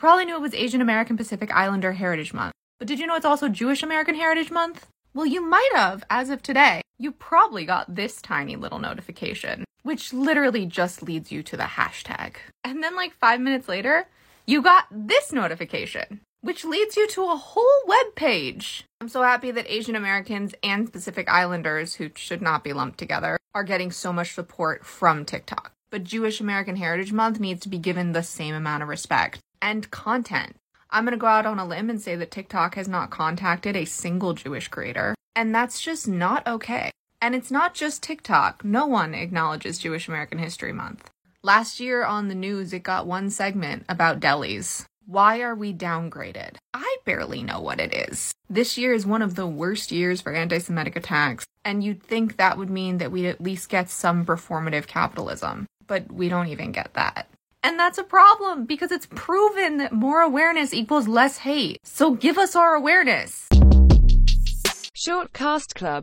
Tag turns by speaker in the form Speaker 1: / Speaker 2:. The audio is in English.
Speaker 1: probably knew it was Asian American Pacific Islander Heritage Month, but did you know it's also Jewish American Heritage Month? Well, you might have, as of today. You probably got this tiny little notification, which literally just leads you to the hashtag. And then, like five minutes later, you got this notification, which leads you to a whole web page. I'm so happy that Asian Americans and Pacific Islanders, who should not be lumped together, are getting so much support from TikTok. But Jewish American Heritage Month needs to be given the same amount of respect and content. I'm gonna go out on a limb and say that TikTok has not contacted a single Jewish creator, and that's just not okay. And it's not just TikTok, no one acknowledges Jewish American History Month. Last year on the news, it got one segment about delis. Why are we downgraded? I barely know what it is. This year is one of the worst years for anti Semitic attacks, and you'd think that would mean that we'd at least get some performative capitalism, but we don't even get that. And that's a problem because it's proven that more awareness equals less hate. So give us our awareness.
Speaker 2: Shortcast Club